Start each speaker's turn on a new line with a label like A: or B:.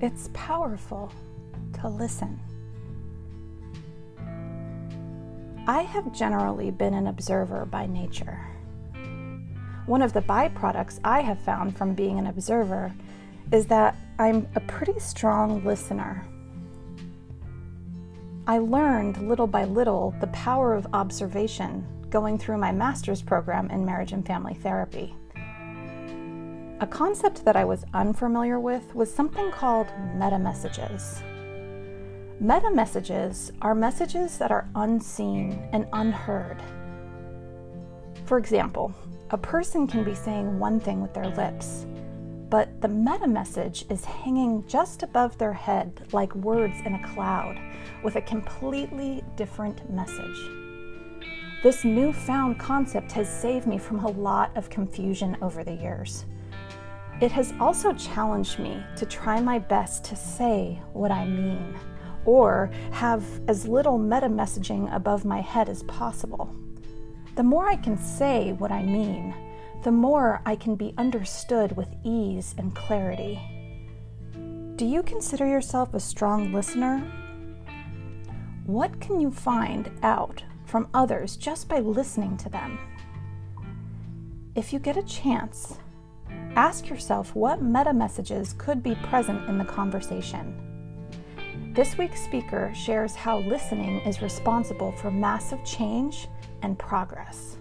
A: It's powerful to listen. I have generally been an observer by nature. One of the byproducts I have found from being an observer is that I'm a pretty strong listener. I learned little by little the power of observation going through my master's program in marriage and family therapy. A concept that I was unfamiliar with was something called meta messages. Meta messages are messages that are unseen and unheard. For example, a person can be saying one thing with their lips, but the meta message is hanging just above their head like words in a cloud with a completely different message. This newfound concept has saved me from a lot of confusion over the years. It has also challenged me to try my best to say what I mean or have as little meta messaging above my head as possible. The more I can say what I mean, the more I can be understood with ease and clarity. Do you consider yourself a strong listener? What can you find out from others just by listening to them? If you get a chance, Ask yourself what meta messages could be present in the conversation. This week's speaker shares how listening is responsible for massive change and progress.